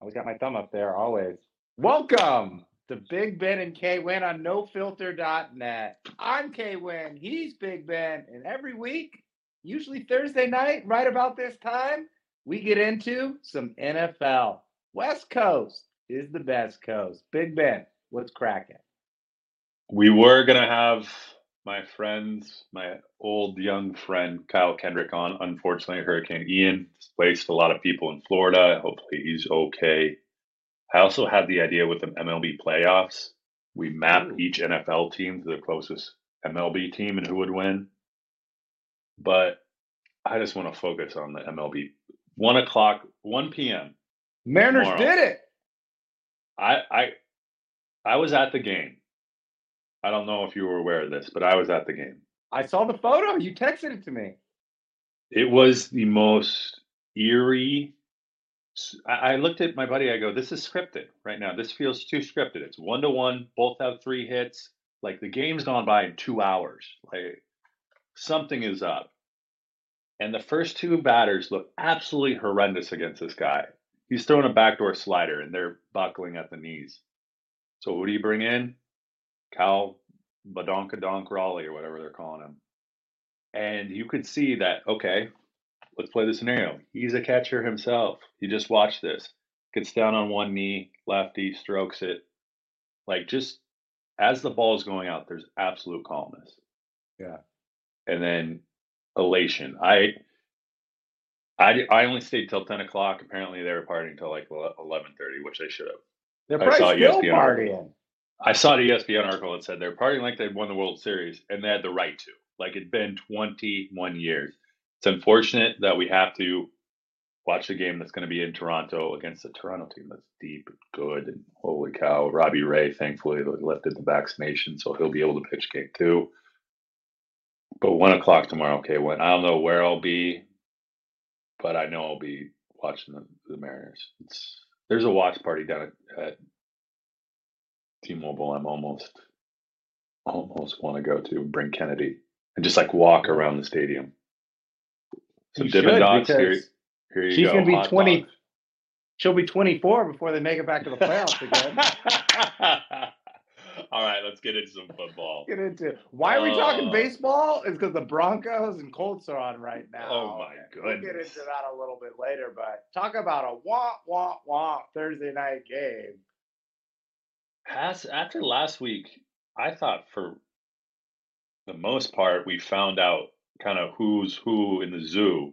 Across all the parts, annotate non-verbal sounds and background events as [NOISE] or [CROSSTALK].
Always got my thumb up there, always. Welcome to Big Ben and K Win on nofilter.net. I'm K Win, he's Big Ben, and every week, usually Thursday night, right about this time, we get into some NFL. West Coast is the best coast. Big Ben, what's cracking? We were going to have my friends, my old young friend Kyle Kendrick on. Unfortunately, Hurricane Ian displaced a lot of people in Florida. Hopefully, he's okay. I also had the idea with the MLB playoffs. We map each NFL team to the closest MLB team and who would win. But I just want to focus on the MLB. One o'clock, one p.m. Mariners tomorrow. did it. I I I was at the game. I don't know if you were aware of this, but I was at the game. I saw the photo. You texted it to me. It was the most eerie. I looked at my buddy. I go, "This is scripted right now. This feels too scripted. It's one to one. Both have three hits. Like the game's gone by in two hours. Like something is up." And the first two batters look absolutely horrendous against this guy. He's throwing a backdoor slider, and they're buckling at the knees. So who do you bring in? Cal Badonkadonk Raleigh or whatever they're calling him. And you could see that, okay, let's play the scenario. He's a catcher himself. You just watch this. Gets down on one knee, lefty, strokes it. Like just as the ball is going out, there's absolute calmness. Yeah. And then elation. I I, I only stayed till ten o'clock. Apparently, they were partying till like eleven thirty, which they should have. They're probably still ESPN partying. I saw the ESPN article that said they're partying like they won the World Series, and they had the right to. Like it'd been 21 years. It's unfortunate that we have to watch a game that's going to be in Toronto against a Toronto team that's deep and good. And holy cow, Robbie Ray, thankfully, lifted the vaccination, so he'll be able to pitch game two. But one o'clock tomorrow, okay, when I don't know where I'll be, but I know I'll be watching the, the Mariners. It's there's a watch party down at, at T-Mobile, I'm almost almost want to go to bring Kennedy and just like walk around the stadium. So you Dippin' Dots here. Here you she's go. She's gonna be Hot twenty. She'll be twenty four before they make it back to the playoffs again. [LAUGHS] All right, let's get into some football. Get into why are we talking uh, baseball? Is because the Broncos and Colts are on right now. Oh my goodness. We'll get into that a little bit later, but talk about a wah wah wah Thursday night game. As, after last week, I thought for the most part we found out kind of who's who in the zoo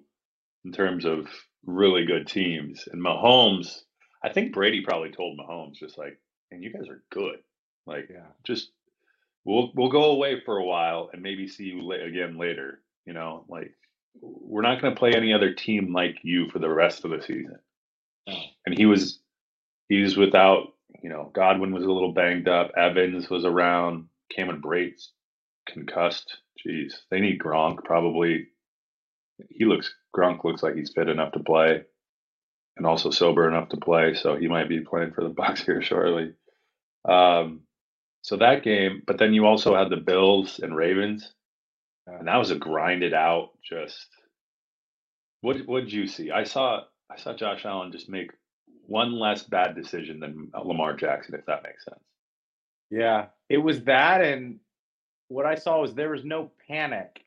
in terms of really good teams. And Mahomes, I think Brady probably told Mahomes just like, "And you guys are good. Like, yeah. just we'll we'll go away for a while and maybe see you la- again later. You know, like we're not going to play any other team like you for the rest of the season." Oh. And he was he's without you know, Godwin was a little banged up. Evans was around. Cameron Brate's concussed. Jeez, they need Gronk probably. He looks Gronk looks like he's fit enough to play, and also sober enough to play. So he might be playing for the [LAUGHS] Bucks here shortly. Um, so that game, but then you also had the Bills and Ravens, and that was a grinded out. Just what what did you see? I saw I saw Josh Allen just make one less bad decision than Lamar Jackson, if that makes sense. Yeah, it was that, and what I saw was there was no panic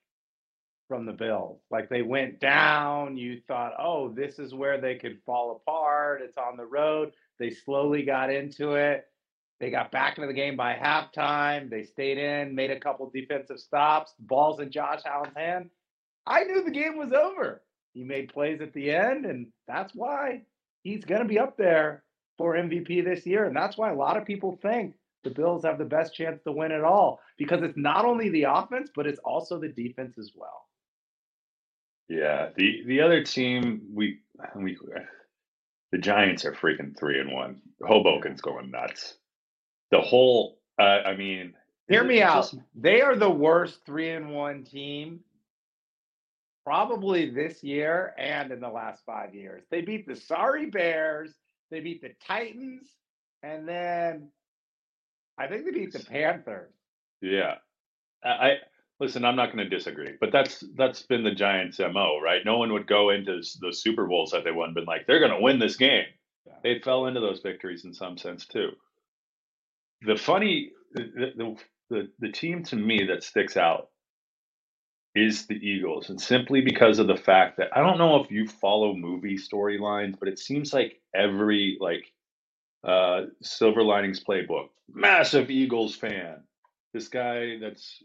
from the Bills. Like they went down, you thought, oh, this is where they could fall apart. It's on the road. They slowly got into it. They got back into the game by halftime. They stayed in, made a couple defensive stops. Balls in Josh Allen's hand. I knew the game was over. He made plays at the end, and that's why he's going to be up there for MVP this year. And that's why a lot of people think the Bills have the best chance to win it all because it's not only the offense, but it's also the defense as well. Yeah, the the other team we we the Giants are freaking three and one. Hoboken's going nuts. The whole, uh, I mean, hear me out. They are the worst three and one team probably this year and in the last five years. They beat the sorry Bears, they beat the Titans, and then I think they beat the Panthers. Yeah. I listen, I'm not going to disagree, but that's that's been the Giants' MO, right? No one would go into the Super Bowls that they won, been like, they're going to win this game. they fell into those victories in some sense too. The funny, the, the, the, the team to me that sticks out is the Eagles, and simply because of the fact that I don't know if you follow movie storylines, but it seems like every like uh Silver Linings Playbook, massive Eagles fan. This guy that's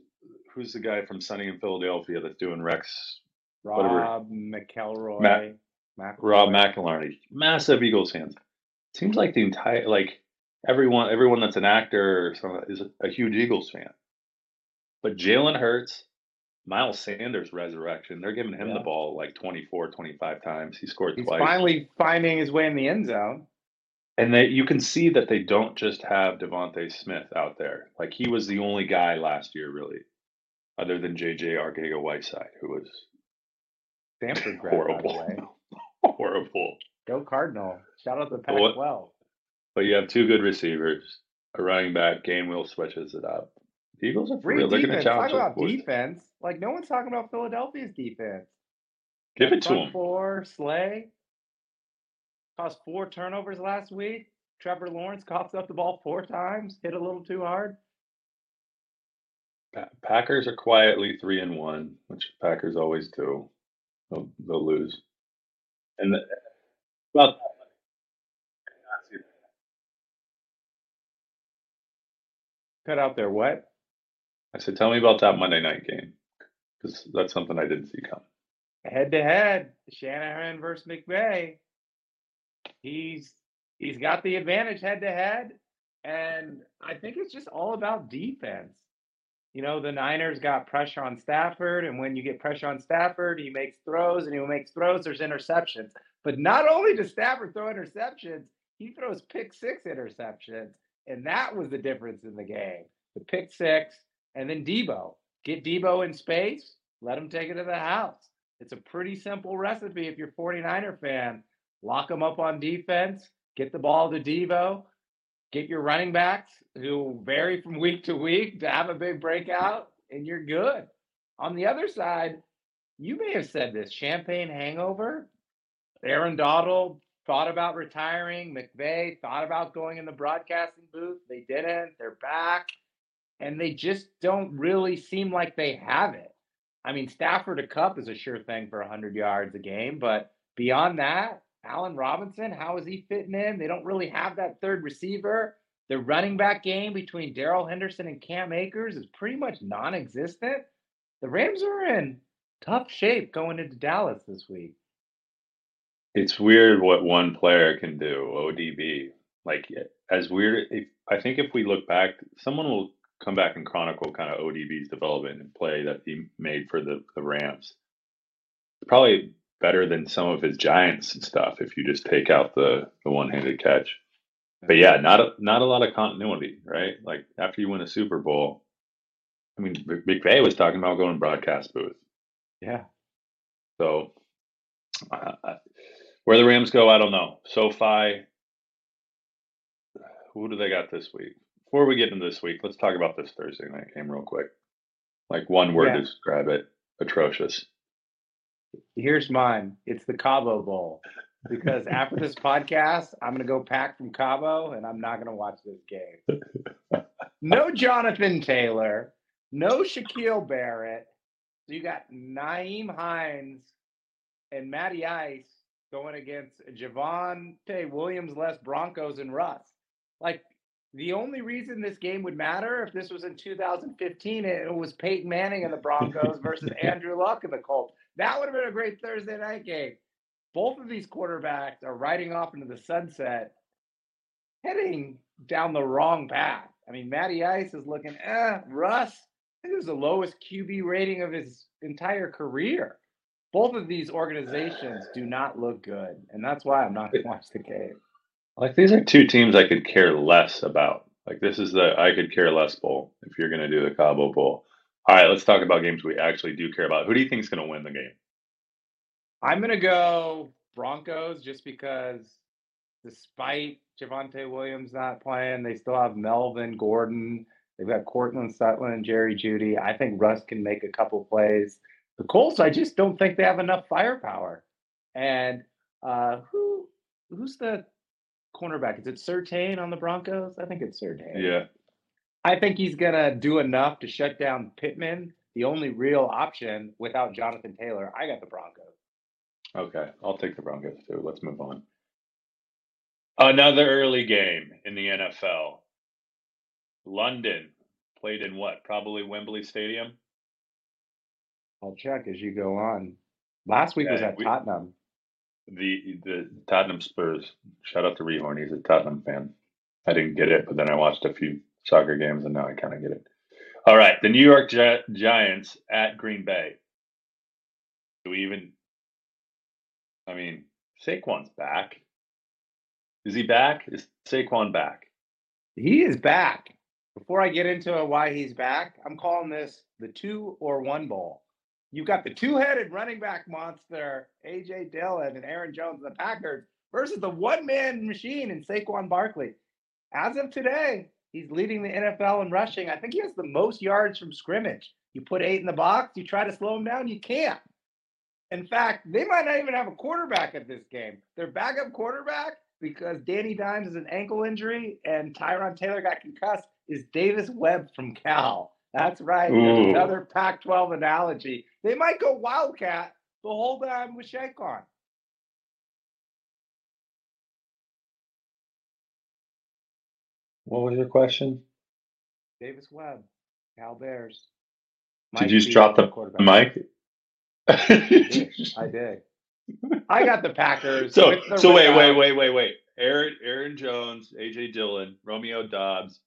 who's the guy from Sunny in Philadelphia that's doing Rex whatever. Rob McElroy. Matt- McElroy. Rob McElhenney, massive Eagles fans. Seems like the entire like everyone everyone that's an actor or something is a, a huge Eagles fan. But Jalen Hurts, Miles Sanders resurrection, they're giving him Yeah. the ball like 24, 25 times. He scored He's twice. finally finding his way in the end zone. And they you can see that they don't just have DeVonta Smith out there. Like he was the only guy last year really, other than JJ Arcega-Whiteside, who was Stanford grad, horrible. [LAUGHS] horrible. Go Cardinal. Shout out to But what- Pac-12. But you have two good receivers, a running back. Game Gainwell switches it up. The Eagles are for real. They're going to defense. Talk challenge. about defense. Like no one's talking about Philadelphia's defense. Give it to them. Four Slay caused four turnovers last week. Trevor Lawrence coughs up the ball four times. Hit a little too hard. Packers are quietly three and one, which Packers always do. They'll, they'll lose. And the, well, Cut out there. What? I said, tell me about that Monday night game because that's something I didn't see coming. Head to head, Shanahan versus McVay. He's he's got the advantage head to head, and I think it's just all about defense. You know, the Niners got pressure on Stafford, and when you get pressure on Stafford, he makes throws, and he makes throws, there's interceptions. But not only does Stafford throw interceptions, he throws pick six interceptions, and that was the difference in the game. The pick six, and then Debo. Get Debo in space, let him take it to the house. It's a pretty simple recipe if you're a 49er fan. Lock them up on defense, get the ball to Debo, get your running backs who vary from week to week to have a big breakout, and you're good. On the other side, you may have said this champagne hangover. Aaron Donald thought about retiring. McVay thought about going in the broadcasting booth. They didn't. They're back. And they just don't really seem like they have it. I mean, Stafford a cup is a sure thing for 100 yards a game, but beyond that, Allen Robinson, how is he fitting in? They don't really have that third receiver. The running back game between Darrell Henderson and Cam Akers is pretty much non existent. The Rams are in tough shape going into Dallas this week. It's weird what one player can do. ODB, like as weird. If, I think if we look back, someone will come back and chronicle kind of ODB's development and play that he made for the the Rams. Probably better than some of his Giants stuff if you just take out the the one handed catch. But yeah, not a, not a lot of continuity, right? Like after you win a Super Bowl, I mean, McVay was talking about going broadcast booth. Yeah. So uh, where the Rams go, I don't know. SoFi, who do they got this week? Before we get into this week, let's talk about this Thursday night game real quick. Like one word Yeah. to describe it: atrocious. Here's mine. It's the Cabo Bowl. Because after this [LAUGHS] podcast, I'm going to go pack from Cabo and I'm not going to watch this game. No Jonathan Taylor, no Shaquille Barrett. So you got Nyheim Hines and Matty Ice going against Javonte Williams, less Broncos, and Russ. Like, the only reason this game would matter if this was in 2015 and it was Peyton Manning and the Broncos versus [LAUGHS] Andrew Luck and the Colts. That would have been a great Thursday night game. Both of these quarterbacks are riding off into the sunset, heading down the wrong path. I mean, Matty Ice is looking, eh, Russ, I think it was the lowest QB rating of his entire career. Both of these organizations do not look good. And that's why I'm not going to watch the game. Like these are two teams I could care less about. Like this is the I could care less bowl if you're going to do the Cabo Bowl. All right, let's talk about games we actually do care about. Who do you think is going to win the game? I'm going to go Broncos just because despite Javonte Williams not playing, they still have Melvin Gordon. They've got Courtland Sutton and Jerry Jeudy. I think Russ can make a couple plays. The Colts, I just don't think they have enough firepower. And uh, who who's the cornerback? Is it Surtain on the Broncos? I think it's Surtain. Yeah. I think he's gonna do enough to shut down Pittman, the only real option without Jonathan Taylor. I got the Broncos. Okay, I'll take the Broncos too. Let's move on. Another early game in the NFL. London played in what? Probably Wembley Stadium. I'll check as you go on. Last week was at we- Tottenham. The the Tottenham Spurs. Shout out to Rehorn. He's a Tottenham fan. I didn't get it, but then I watched a few soccer games and now I kind of get it. All right, the New York Gi- Giants at Green Bay. Do we even? I mean, Saquon's back. Is he back? Is Saquon back? He is back. Before I get into why he's back, I'm calling this the two or one bowl. You've got the two-headed running back monster, AJ Dillon and Aaron Jones and the Packers, versus the one-man machine in Saquon Barkley. As of today, he's leading the NFL in rushing. I think he has the most yards from scrimmage. You put eight in the box, you try to slow him down, you can't. In fact, they might not even have a quarterback at this game. Their backup quarterback, because Danny Dimes is an ankle injury and Tyrod Taylor got concussed, is Davis Webb from Cal. That's right. Another Pac 12 analogy. They might go Wildcat the whole time with Saquon. What was your question? Davis Webb, Cal Bears. Did you just drop the quarterback. mic? [LAUGHS] I did. I got the Packers. So, the so wait, wait, wait, wait, wait. Aaron, Aaron Jones, AJ Dillon, Romeo Doubs.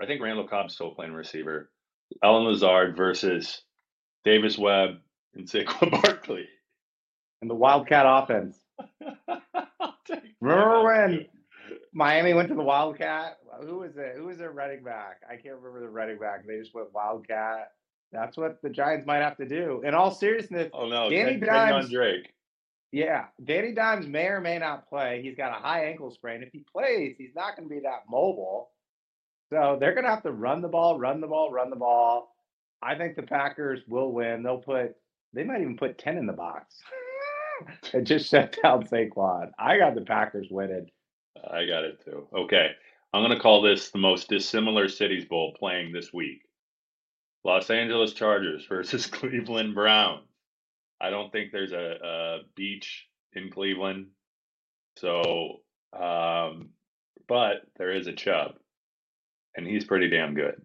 I think Randall Cobb's still playing receiver. Allen Lazard versus Davis Webb and Saquon [LAUGHS] Barkley. And the Wildcat offense. [LAUGHS] Remember when Miami went to the Wildcat? Who was it? Who was their running back? I can't remember the running back. They just went Wildcat. That's what the Giants might have to do. In all seriousness, Oh no, Danny Dimes- Drake. yeah, Danny Dimes may or may not play. He's got a high ankle sprain. If he plays, he's not going to be that mobile. So they're going to have to run the ball, run the ball, run the ball. I think the Packers will win. They'll put, they might even put 10 in the box [LAUGHS] and just shut down Saquon. I got the Packers winning. I got it too. Okay. I'm going to call this the most dissimilar cities bowl playing this week. Los Angeles Chargers versus [LAUGHS] Cleveland Browns. I don't think there's a, a beach in Cleveland. So, um, but there is a Chubb, and he's pretty damn good.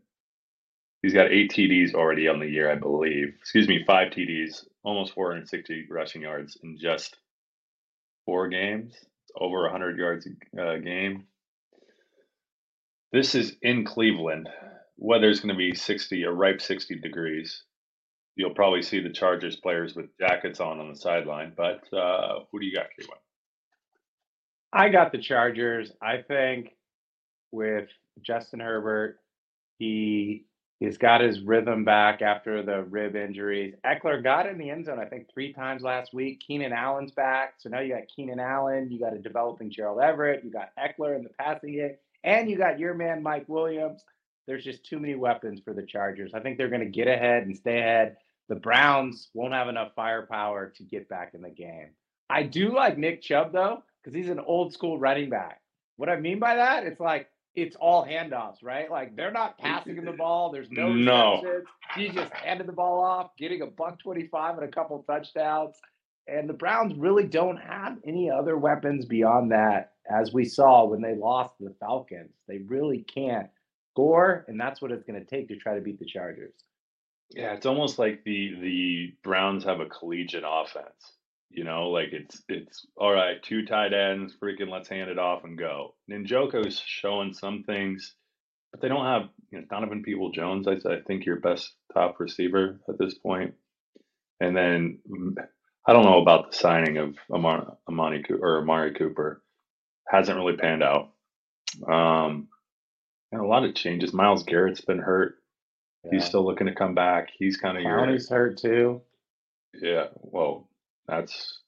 He's got eight TDs already on the year, I believe. Excuse me, five TDs, almost 460 rushing yards in just four games. Over 100 yards a uh, game. This is in Cleveland. Weather's going to be 60, a ripe 60 degrees. You'll probably see the Chargers players with jackets on on the sideline. But uh, who do you got, K Win? I got the Chargers. I think with Justin Herbert, he he's got his rhythm back after the rib injuries. Ekeler got in the end zone, I think, three times last week. Keenan Allen's back. So now you got Keenan Allen, you got a developing Gerald Everett, you got Ekeler in the passing game, and you got your man Mike Williams. There's just too many weapons for the Chargers. I think they're going to get ahead and stay ahead. The Browns won't have enough firepower to get back in the game. I do like Nick Chubb though, because he's an old school running back. What I mean by that, it's like it's all handoffs, right? Like they're not passing him the ball. There's no No. receptions. He just handed the ball off, getting a buck twenty-five and a couple touchdowns. And the Browns really don't have any other weapons beyond that, as we saw when they lost the Falcons. They really can't score, and that's what it's going to take to try to beat the Chargers. Yeah, it's almost like the the Browns have a collegiate offense. You know, like it's it's all right, two tight ends, freaking let's hand it off and go. Njoku's showing some things, but they don't have you know Donovan Peoples-Jones. I, I think your best top receiver at this point. And then mm, I don't know about the signing of Amar, Amani or Amari Cooper. Hasn't really panned out. Um, and a lot of changes. Myles Garrett's been hurt. He's still looking to come back. He's kind of your hurt too. yeah. Well, that's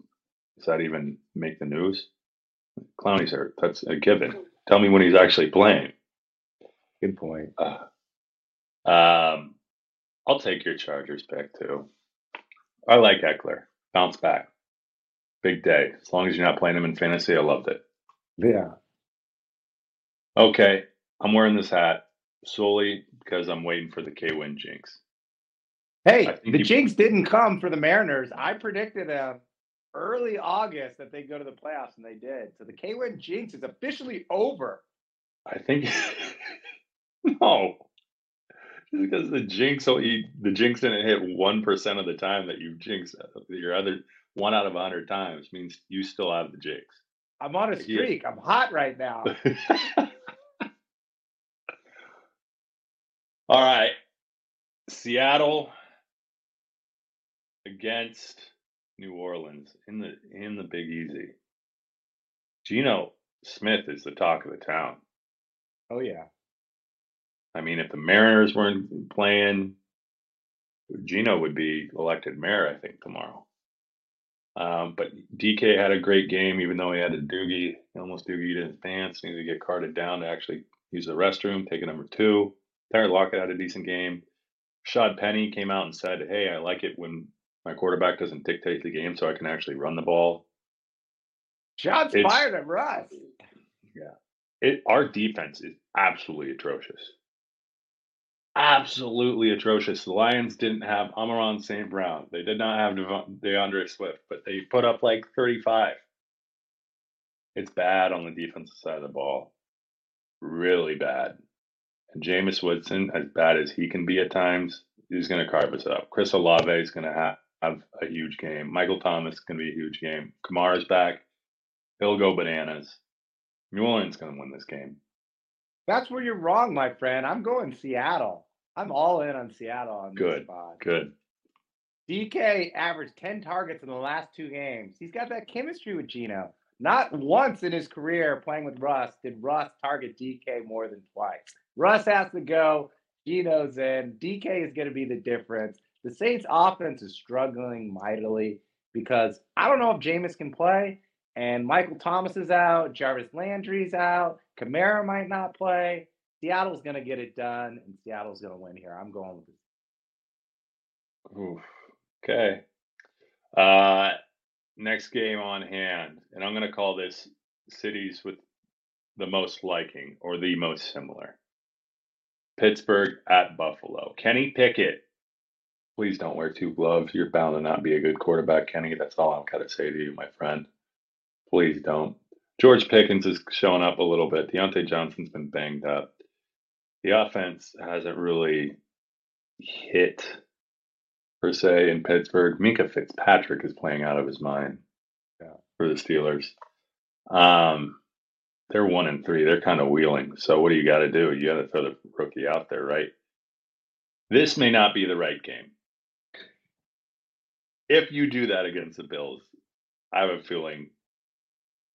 does that even make the news? Clowney's hurt. That's a given. Tell me when he's actually playing. Good point. Uh, um, I'll take your Chargers pick too. I like Ekeler. Bounce back. Big day. As long as you're not playing him in fantasy, I loved it. Yeah. Okay, I'm wearing this hat solely because I'm waiting for the K win jinx. Hey, the you... jinx didn't come for the Mariners. I predicted them early August that they'd go to the playoffs, and they did. So the K win jinx is officially over. I think [LAUGHS] no, because the jinx the jinx didn't hit one percent of the time that you jinx uh, your other one out of a hundred times means you still have the jinx. I'm on a streak. I'm hot right now. [LAUGHS] All right. Seattle against New Orleans in the in the Big Easy. Geno Smith is the talk of the town. Oh yeah. I mean, if the Mariners weren't playing, Geno would be elected mayor, I think, tomorrow. Um, but DK had a great game, even though he had a doogie, he almost doogied in his pants. Needed to get carted down to actually use the restroom, take a number two. Tyler Lockett had a decent game. Shad Penny came out and said, Hey, I like it when my quarterback doesn't dictate the game so I can actually run the ball. Shots it's, fired at Russ. Yeah. It our defense is absolutely atrocious. Absolutely atrocious. The Lions didn't have Amon-Ra St. Brown. They did not have DeAndre Swift, but they put up like 35. It's bad on the defensive side of the ball. Really bad. And Jameis Woodson, as bad as he can be at times, he's going to carve us up. Chris Olave is going to have, have a huge game. Michael Thomas is going to be a huge game. Kamara's back. He'll go bananas. New Orleans going to win this game. That's where you're wrong, my friend. I'm going Seattle. I'm all in on Seattle on good, this spot. Good. DK averaged 10 targets in the last two games. He's got that chemistry with Geno. Not once in his career playing with Russ did Russ target DK more than twice. Russ has to go. Geno's in. DK is going to be the difference. The Saints offense is struggling mightily because I don't know if Jameis can play. And Michael Thomas is out. Jarvis Landry's out. Kamara might not play. Seattle's going to get it done, and Seattle's going to win here. I'm going with this. Oof. Okay. Uh, next game on hand, and I'm going to call this cities with the most liking or the most similar. Pittsburgh at Buffalo. Kenny Pickett. Please don't wear two gloves. You're bound to not be a good quarterback, Kenny. That's all I'm going to say to you, my friend. Please don't. George Pickens is showing up a little bit. Diontae Johnson's been banged up. The offense hasn't really hit per se in Pittsburgh. Minkah Fitzpatrick is playing out of his mind yeah. for the Steelers. Um, they're one and three. They're kind of wheeling. So what do you got to do? You got to throw the rookie out there, right? This may not be the right game. If you do that against the Bills, I have a feeling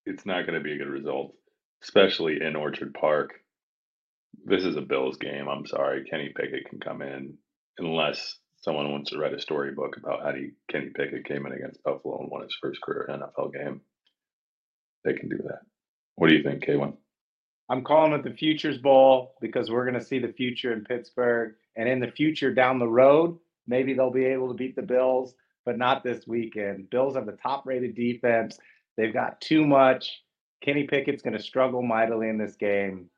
it's not going to be a good result, especially in Orchard Park. This is a Bills game. I'm sorry. Kenny Pickett can come in unless someone wants to write a storybook about how he, Kenny Pickett came in against Buffalo and won his first career NFL game. They can do that. What do you think, K Win? I'm calling it the Futures Bowl because we're going to see the future in Pittsburgh. And in the future down the road, maybe they'll be able to beat the Bills, but not this weekend. Bills have the top rated defense. They've got too much. Kenny Pickett's going to struggle mightily in this game.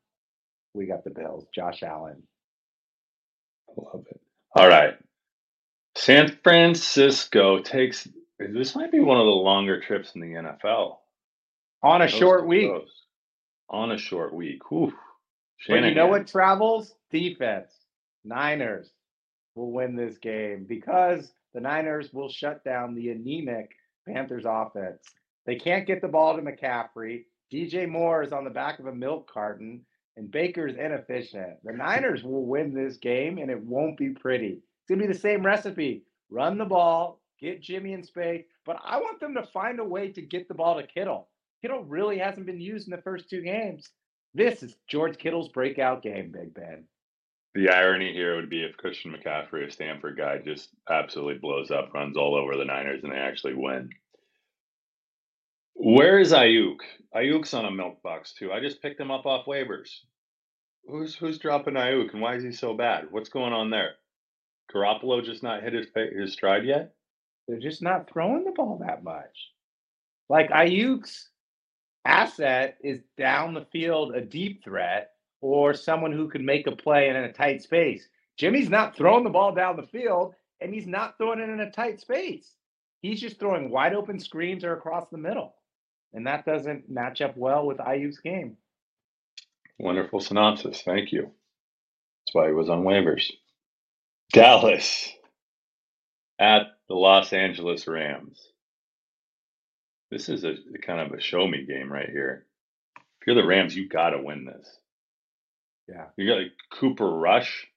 We got the Bills. Josh Allen. I love it. All right. San Francisco takes this might be one of the longer trips in the NFL. On a short week. On a short week. Whew. But you know what travels? Defense. Niners will win this game because the Niners will shut down the anemic Panthers offense. They can't get the ball to McCaffrey. DJ Moore is on the back of a milk carton, and Baker's inefficient. The Niners [LAUGHS] will win this game, and it won't be pretty. It's going to be the same recipe run the ball, get Jimmy in space, but I want them to find a way to get the ball to Kittle. Kittle really hasn't been used in the first two games. This is George Kittle's breakout game, Big Ben. The irony here would be if Christian McCaffrey, a Stanford guy, just absolutely blows up, runs all over the Niners, and they actually win. Where is Aiyuk? Aiyuk's on a milk box too. I just picked him up off waivers. Who's who's dropping Aiyuk and why is he so bad? What's going on there? Garoppolo just not hit his his stride yet. They're just not throwing the ball that much. Like Aiyuk's asset is down the field a deep threat or someone who can make a play in a tight space. Jimmy's not throwing the ball down the field and he's not throwing it in a tight space. He's just throwing wide open screens or across the middle. And that doesn't match up well with Aiyuk's game. Wonderful synopsis. Thank you. That's why he was on waivers. Dallas at the Los Angeles Rams. This is a kind of a show me game right here. If you're the Rams, you got to win this. Yeah. You got like Cooper Rush.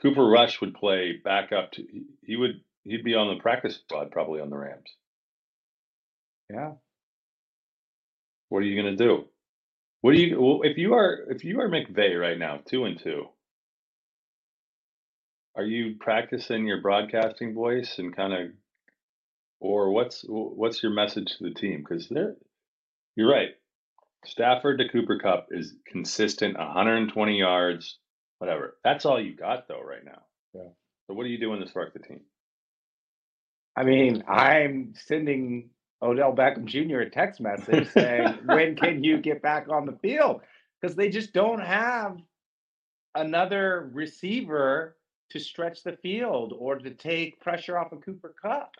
Cooper Rush would play back up to he would he'd be on the practice squad probably on the Rams. Yeah. What are you going to do? What do you well, if you are if you are McVay right now, 2 and 2. Are you practicing your broadcasting voice and kind of or what's what's your message to the team cuz they're you're right. Stafford to Cooper Kupp is consistent 120 yards, whatever. That's all you got though right now. Yeah. So what are you doing to spark the team? I mean, I'm sending Odell Beckham Jr. a text message saying, [LAUGHS] "When can you get back on the field?" Because they just don't have another receiver to stretch the field or to take pressure off of Cooper Kupp.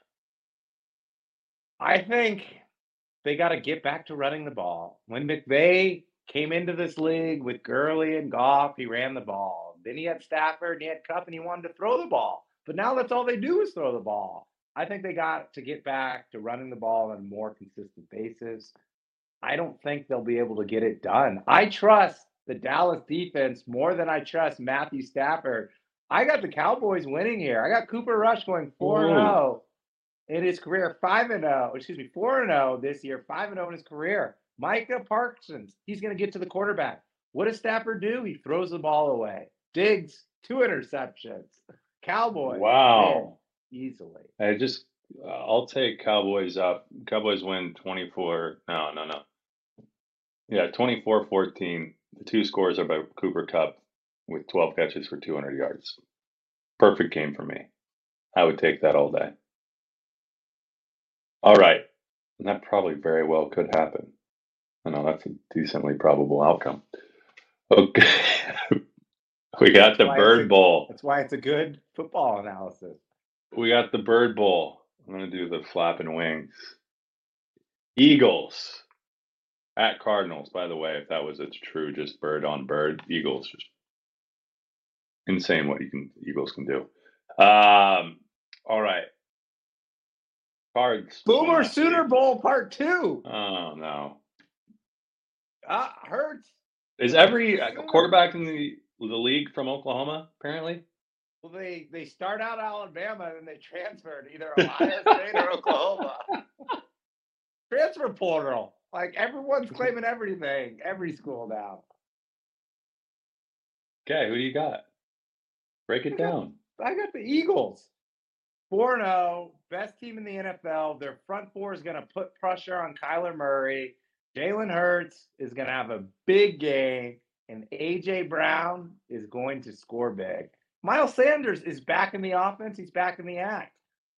I think they got to get back to running the ball. When McVay came into this league with Gurley and Goff, he ran the ball. Then he had Stafford and he had Kupp and he wanted to throw the ball. But now that's all they do is throw the ball. I think they got to get back to running the ball on a more consistent basis. I don't think they'll be able to get it done. I trust the Dallas defense more than I trust Matthew Stafford. I got the Cowboys winning here. I got Cooper Rush going 4 0 in his career, 5 and 0, excuse me, 4 and 0 this year, 5 and 0 in his career. Micah Parsons, he's going to get to the quarterback. What does Stafford do? He throws the ball away. Diggs, two interceptions. Cowboys. Wow. easily. I just, uh, I'll take Cowboys up. Cowboys win 24. No, no, no. Yeah, 24 14. The two scores are by Cooper Kupp with 12 catches for 200 yards. Perfect game for me. I would take that all day. All right. And that probably very well could happen. I know that's a decently probable outcome. Okay. [LAUGHS] we got the That's it's Bird a- Bowl. That's why it's a good football analysis. We got the Bird Bowl. I'm going to do the flapping wings. Eagles at Cardinals, by the way, if that was it's true just bird on bird, Eagles just insane what you can Eagles can do. Um all right. Cards. Boomer Sooner. Bowl Part Two. Oh no. Ah, hurts. Is every uh, quarterback in the the league from Oklahoma apparently? Well, they they start out Alabama and then they transfer to either Ohio State or Oklahoma. [LAUGHS] Transfer portal. Like everyone's [LAUGHS] claiming everything. Every school now. Okay, who do you got? Break it I got- down. I got the Eagles. 4 0, best team in the NFL. Their front four is going to put pressure on Kyler Murray. Jalen Hurts is going to have a big game, and A.J. Brown is going to score big. Miles Sanders is back in the offense. He's back in the act.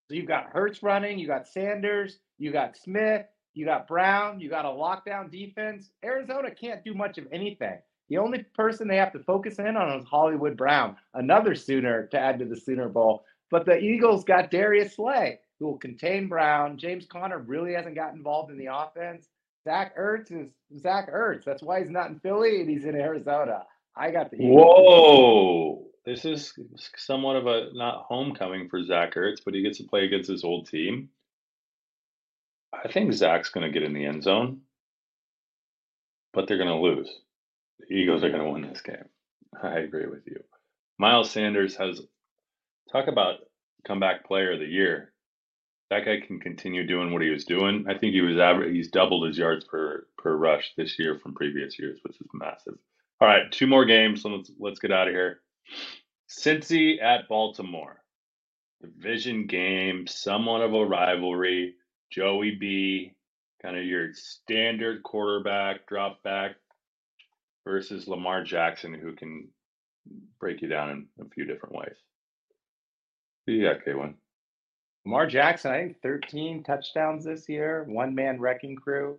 So you've got Hurts running, you got Sanders, you got Smith, you got Brown, you got a lockdown defense. Arizona can't do much of anything. The only person they have to focus in on is Hollywood Brown, another Sooner to add to the Sooner Bowl. But the Eagles got Darius Slay, who will contain Brown. James Conner really hasn't got involved in the offense. Zach Ertz is Zach Ertz. That's why he's not in Philly and he's in Arizona. I got the Eagles. Whoa. This is somewhat of a not homecoming for Zach Ertz, but he gets to play against his old team. I think Zach's going to get in the end zone, but they're going to lose. The Eagles are going to win this game. I agree with you. Miles Sanders has talk about comeback player of the year. That guy can continue doing what he was doing. I think he was average. He's doubled his yards per per rush this year from previous years, which is massive. All right, two more games. Let's let's get out of here. Cincy at Baltimore, division game, somewhat of a rivalry. Joey B, kind of your standard quarterback, drop back, versus Lamar Jackson, who can break you down in a few different ways. Got, K Win? Lamar Jackson, I think 13 touchdowns this year, one man wrecking crew.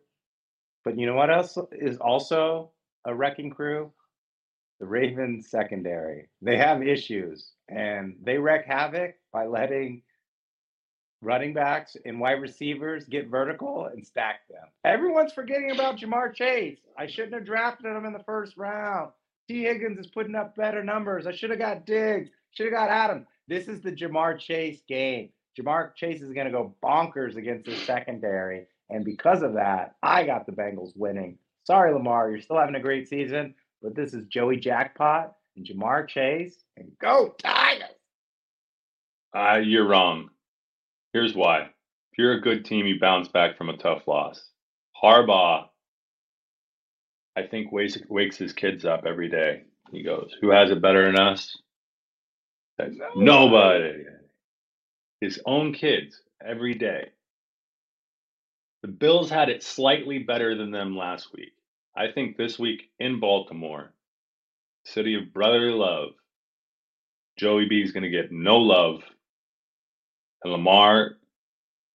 But you know what else is also a wrecking crew? The Ravens secondary. They have issues and they wreak havoc by letting running backs and wide receivers get vertical and stack them. Everyone's forgetting about Ja'Marr Chase. I shouldn't have drafted him in the first round. Tee Higgins is putting up better numbers. I should have got Diggs. Should have got Adam. This is the Ja'Marr Chase game. Ja'Marr Chase is going to go bonkers against the secondary. And because of that, I got the Bengals winning. Sorry, Lamar, you're still having a great season, but this is Joey Jackpot and Ja'Marr Chase. And go Tigers! Uh, you're wrong. Here's why. If you're a good team, you bounce back from a tough loss. Harbaugh, I think, wakes, wakes his kids up every day. He goes, Who has it better than us? Nobody. Nobody. His own kids every day. The Bills had it slightly better than them last week. I think this week in Baltimore, city of brotherly love, Joey B is going to get no love. And Lamar,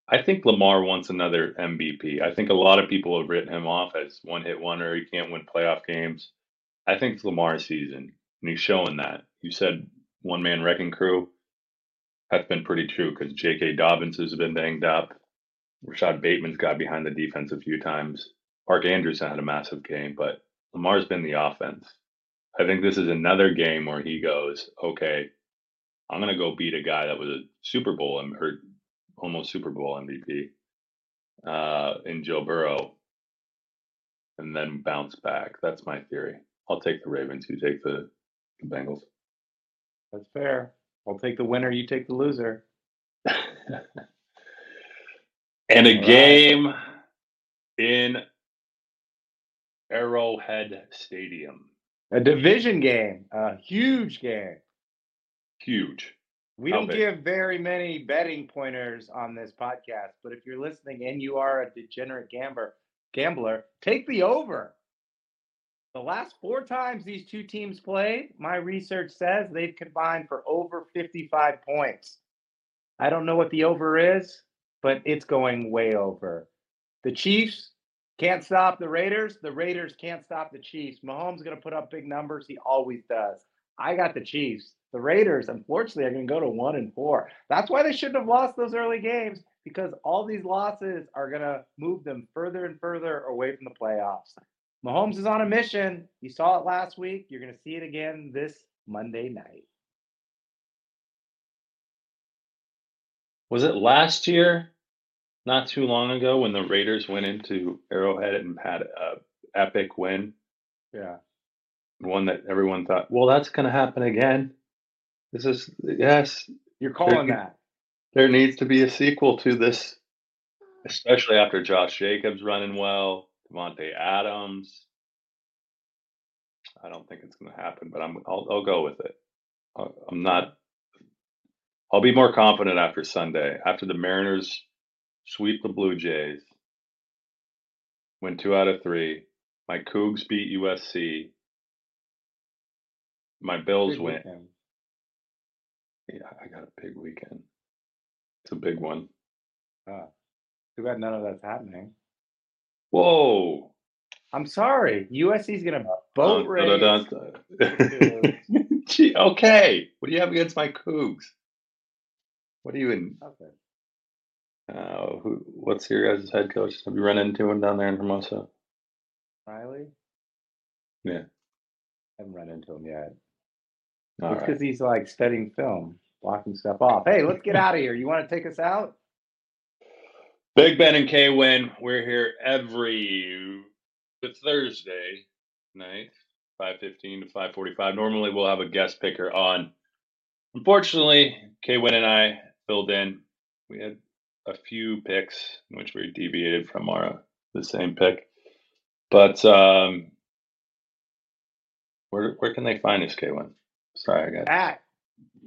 I think Lamar wants another MVP. I think a lot of people have written him off as one hit wonder. He can't win playoff games. I think it's Lamar's season, and he's showing that. You said one man wrecking crew. That's been pretty true because J.K. Dobbins has been banged up. Rashod Bateman's got behind the defense a few times. Mark Andrews had a massive game, but Lamar's been the offense. I think this is another game where he goes, okay, I'm going to go beat a guy that was a Super Bowl and or almost Super Bowl MVP uh, in Joe Burrow and then bounce back. That's my theory. I'll take the Ravens. You take the, the Bengals. That's fair. I'll take the winner. You take the loser. [LAUGHS] and a game in Arrowhead Stadium. A division game, a huge game. Huge. We How don't big? give very many betting pointers on this podcast, but if you're listening and you are a degenerate gambler, gambler, take the over. The last four times these two teams played, my research says they've combined for over 55 points. I don't know what the over is, but it's going way over. The Chiefs can't stop the Raiders. The Raiders can't stop the Chiefs. Mahomes going to put up big numbers. He always does. I got the Chiefs. The Raiders, unfortunately, are going to go to one and four. That's why they shouldn't have lost those early games because all these losses are going to move them further and further away from the playoffs. Mahomes is on a mission. You saw it last week. You're going to see it again this Monday night. Was it last year not too long ago when the Raiders went into Arrowhead and had an epic win. Yeah. One that everyone thought, well, that's going to happen again. This is yes. You're calling there, that. There needs to be a sequel to this, especially after Josh Jacobs running well, Davante Adams. I don't think it's going to happen, but I'm I'll, I'll go with it. I'm not. I'll be more confident after Sunday. After the Mariners sweep the Blue Jays, win two out of three. My Cougs beat USC. My Bills win. Yeah, I got a big weekend. It's a big one. Ah, too bad none of that's happening. Whoa. I'm sorry. USC's going to boat race. [LAUGHS] Gee, okay. What do you have against my Cougs? What are you in? Okay. Uh, who? What's your guys' head coach? Have you run into him down there in Hermosa? Riley. Yeah. I haven't run into him yet. All it's because right. he's like studying film, blocking stuff off. Hey, let's get out of here. You want to take us out? Big Ben and K win. We're here every Thursday night, five fifteen to five forty five. Normally we'll have a guest picker on. Unfortunately, K Win and I filled in. We had a few picks in which we deviated from our the same pick. But um, where where can they find us, Kwin? Sorry, I got at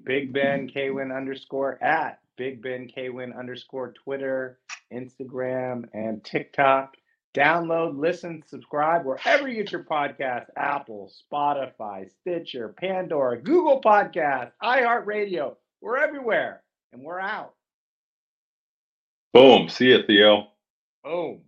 Big Ben Kwin underscore at Big Ben Kwin underscore Twitter, Instagram, and TikTok. Download, listen, subscribe wherever you get your podcast Apple, Spotify, Stitcher, Pandora, Google Podcast, iHeartRadio. We're everywhere and we're out. Boom. See you, Theo. Boom.